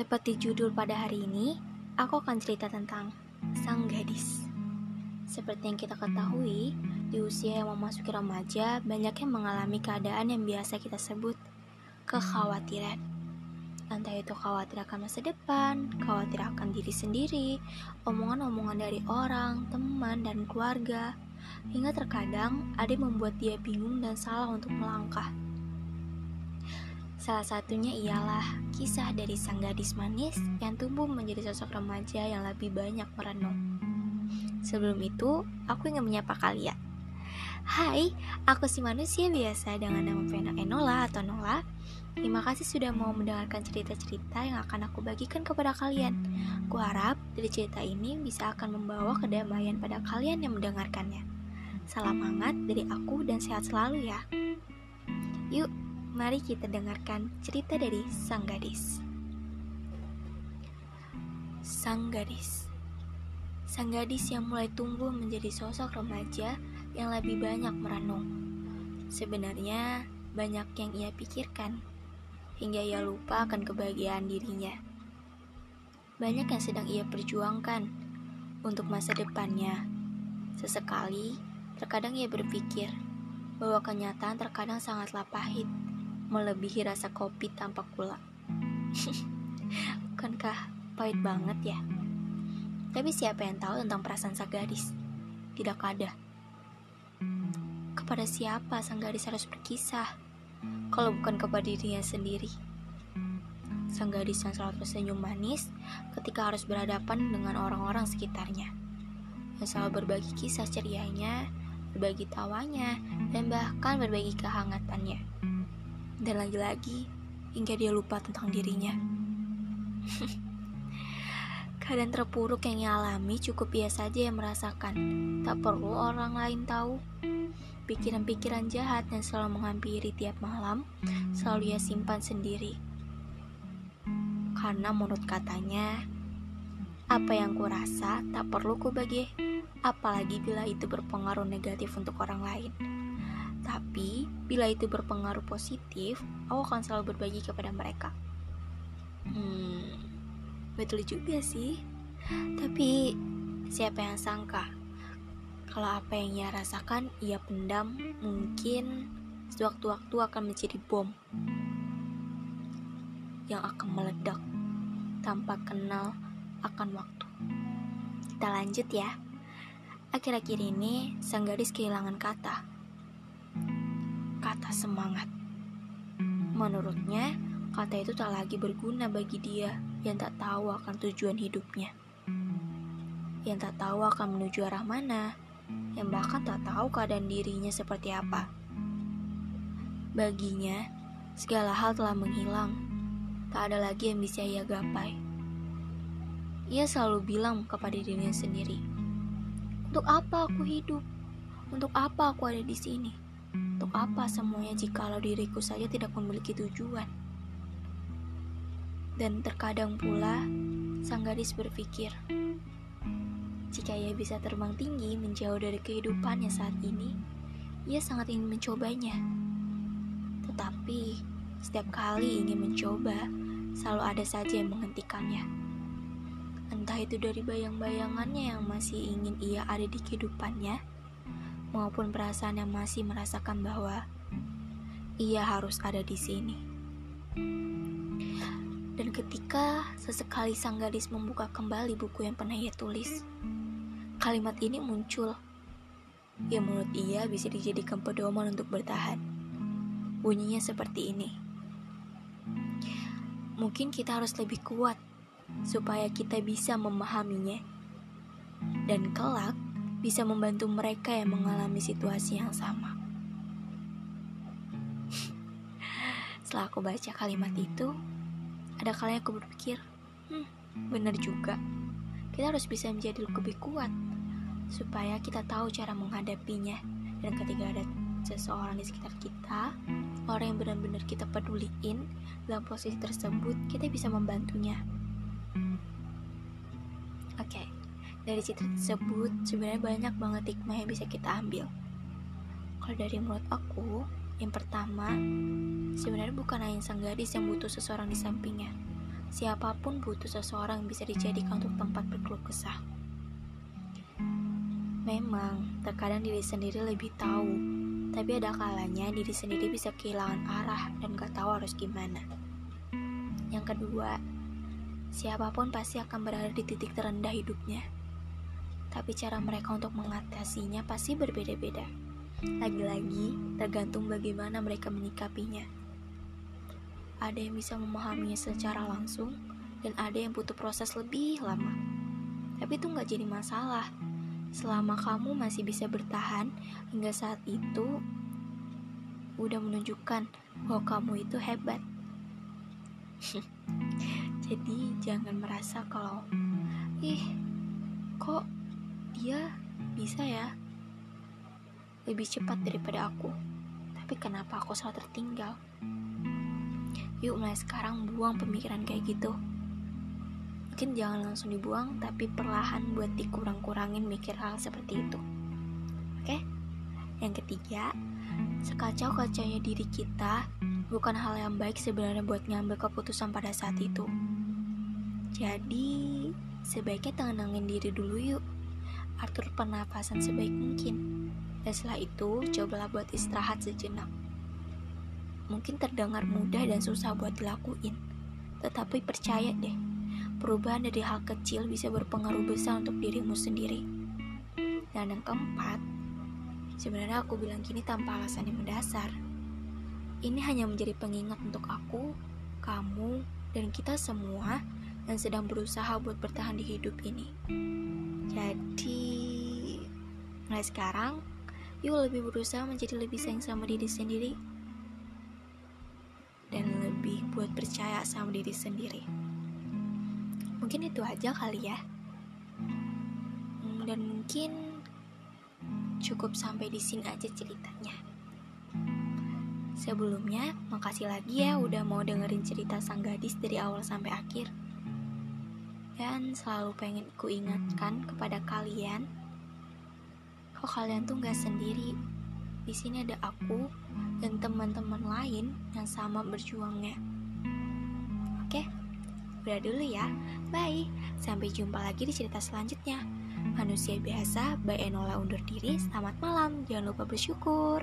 Seperti judul pada hari ini, aku akan cerita tentang sang gadis. Seperti yang kita ketahui, di usia yang memasuki remaja, banyak yang mengalami keadaan yang biasa kita sebut kekhawatiran. Entah itu khawatir akan masa depan, khawatir akan diri sendiri, omongan-omongan dari orang, teman, dan keluarga, hingga terkadang ada yang membuat dia bingung dan salah untuk melangkah. Salah satunya ialah kisah dari sang gadis manis yang tumbuh menjadi sosok remaja yang lebih banyak merenung. Sebelum itu, aku ingin menyapa kalian. Hai, aku si manusia biasa dengan nama Vena Enola atau Nola. Terima kasih sudah mau mendengarkan cerita-cerita yang akan aku bagikan kepada kalian. Ku harap dari cerita ini bisa akan membawa kedamaian pada kalian yang mendengarkannya. Salam hangat dari aku dan sehat selalu ya. Yuk, Mari kita dengarkan cerita dari sang gadis. Sang gadis Sang gadis yang mulai tumbuh menjadi sosok remaja yang lebih banyak merenung. Sebenarnya, banyak yang ia pikirkan, hingga ia lupa akan kebahagiaan dirinya. Banyak yang sedang ia perjuangkan untuk masa depannya. Sesekali, terkadang ia berpikir bahwa kenyataan terkadang sangatlah pahit melebihi rasa kopi tanpa gula. Bukankah pahit banget ya? Tapi siapa yang tahu tentang perasaan sang gadis? Tidak ada. Kepada siapa sang gadis harus berkisah? Kalau bukan kepada dirinya sendiri. Sang gadis yang selalu tersenyum manis ketika harus berhadapan dengan orang-orang sekitarnya. Yang selalu berbagi kisah cerianya, berbagi tawanya, dan bahkan berbagi kehangatannya dan lagi-lagi hingga dia lupa tentang dirinya. Keadaan terpuruk yang ia alami cukup ia saja yang merasakan. Tak perlu orang lain tahu. Pikiran-pikiran jahat yang selalu menghampiri tiap malam selalu ia simpan sendiri. Karena menurut katanya, apa yang kurasa tak perlu ku bagi, apalagi bila itu berpengaruh negatif untuk orang lain. Tapi, bila itu berpengaruh positif, aku akan selalu berbagi kepada mereka. Hmm, betul juga sih. Tapi, siapa yang sangka kalau apa yang ia rasakan ia pendam mungkin sewaktu-waktu akan menjadi bom yang akan meledak tanpa kenal akan waktu. Kita lanjut ya. Akhir-akhir ini, sang gadis kehilangan kata kata semangat. Menurutnya, kata itu tak lagi berguna bagi dia yang tak tahu akan tujuan hidupnya. Yang tak tahu akan menuju arah mana, yang bahkan tak tahu keadaan dirinya seperti apa. Baginya, segala hal telah menghilang. Tak ada lagi yang bisa ia gapai. Ia selalu bilang kepada dirinya sendiri, "Untuk apa aku hidup? Untuk apa aku ada di sini?" Untuk apa semuanya jikalau diriku saja tidak memiliki tujuan? Dan terkadang pula, sang gadis berpikir, jika ia bisa terbang tinggi menjauh dari kehidupannya saat ini, ia sangat ingin mencobanya. Tetapi, setiap kali ingin mencoba, selalu ada saja yang menghentikannya. Entah itu dari bayang-bayangannya yang masih ingin ia ada di kehidupannya, maupun perasaan yang masih merasakan bahwa ia harus ada di sini. Dan ketika sesekali sang gadis membuka kembali buku yang pernah ia tulis, kalimat ini muncul yang menurut ia bisa dijadikan pedoman untuk bertahan. Bunyinya seperti ini. Mungkin kita harus lebih kuat supaya kita bisa memahaminya. Dan kelak, bisa membantu mereka yang mengalami situasi yang sama. Setelah aku baca kalimat itu, ada kalanya aku berpikir, hmm, benar juga. Kita harus bisa menjadi lebih kuat supaya kita tahu cara menghadapinya. Dan ketika ada seseorang di sekitar kita, orang yang benar-benar kita peduliin dalam posisi tersebut, kita bisa membantunya. Oke. Okay dari cerita tersebut sebenarnya banyak banget hikmah yang bisa kita ambil. Kalau dari menurut aku, yang pertama, sebenarnya bukan hanya sang gadis yang butuh seseorang di sampingnya, siapa pun butuh seseorang yang bisa dijadikan untuk tempat berkeluh kesah. Memang, terkadang diri sendiri lebih tahu, tapi ada kalanya diri sendiri bisa kehilangan arah dan gak tahu harus gimana. Yang kedua, siapa pun pasti akan berada di titik terendah hidupnya. Tapi cara mereka untuk mengatasinya pasti berbeda-beda. Lagi-lagi, tergantung bagaimana mereka menyikapinya ada yang bisa memahaminya secara langsung dan ada yang butuh proses lebih lama. Tapi itu nggak jadi masalah. Selama kamu masih bisa bertahan hingga saat itu, udah menunjukkan bahwa kamu itu hebat. jadi jangan merasa kalau, ih, kok dia bisa ya lebih cepat daripada aku. Tapi kenapa aku selalu tertinggal? Yuk mulai sekarang buang pemikiran kayak gitu. Mungkin jangan langsung dibuang, tapi perlahan buat dikurang-kurangin mikir hal seperti itu. Oke? Yang ketiga, sekacau-kacaunya diri kita bukan hal yang baik sebenarnya buat ngambil keputusan pada saat itu. Jadi, sebaiknya tenangin diri dulu yuk. Atur pernapasan sebaik mungkin. Dan setelah itu, cobalah buat istirahat sejenak mungkin terdengar mudah dan susah buat dilakuin. Tetapi percaya deh, perubahan dari hal kecil bisa berpengaruh besar untuk dirimu sendiri. Dan yang keempat, sebenarnya aku bilang gini tanpa alasan yang mendasar. Ini hanya menjadi pengingat untuk aku, kamu, dan kita semua yang sedang berusaha buat bertahan di hidup ini. Jadi, mulai sekarang, yuk lebih berusaha menjadi lebih sayang sama diri sendiri dan lebih buat percaya sama diri sendiri. Mungkin itu aja kali ya. Hmm, dan mungkin cukup sampai di sini aja ceritanya. Sebelumnya, makasih lagi ya udah mau dengerin cerita sang gadis dari awal sampai akhir. Dan selalu pengen ku ingatkan kepada kalian, kok kalian tuh gak sendiri. Di sini ada aku dan teman-teman lain yang sama berjuangnya. Oke, udah dulu ya. Bye. Sampai jumpa lagi di cerita selanjutnya. Manusia biasa, by Enola undur diri. Selamat malam. Jangan lupa bersyukur.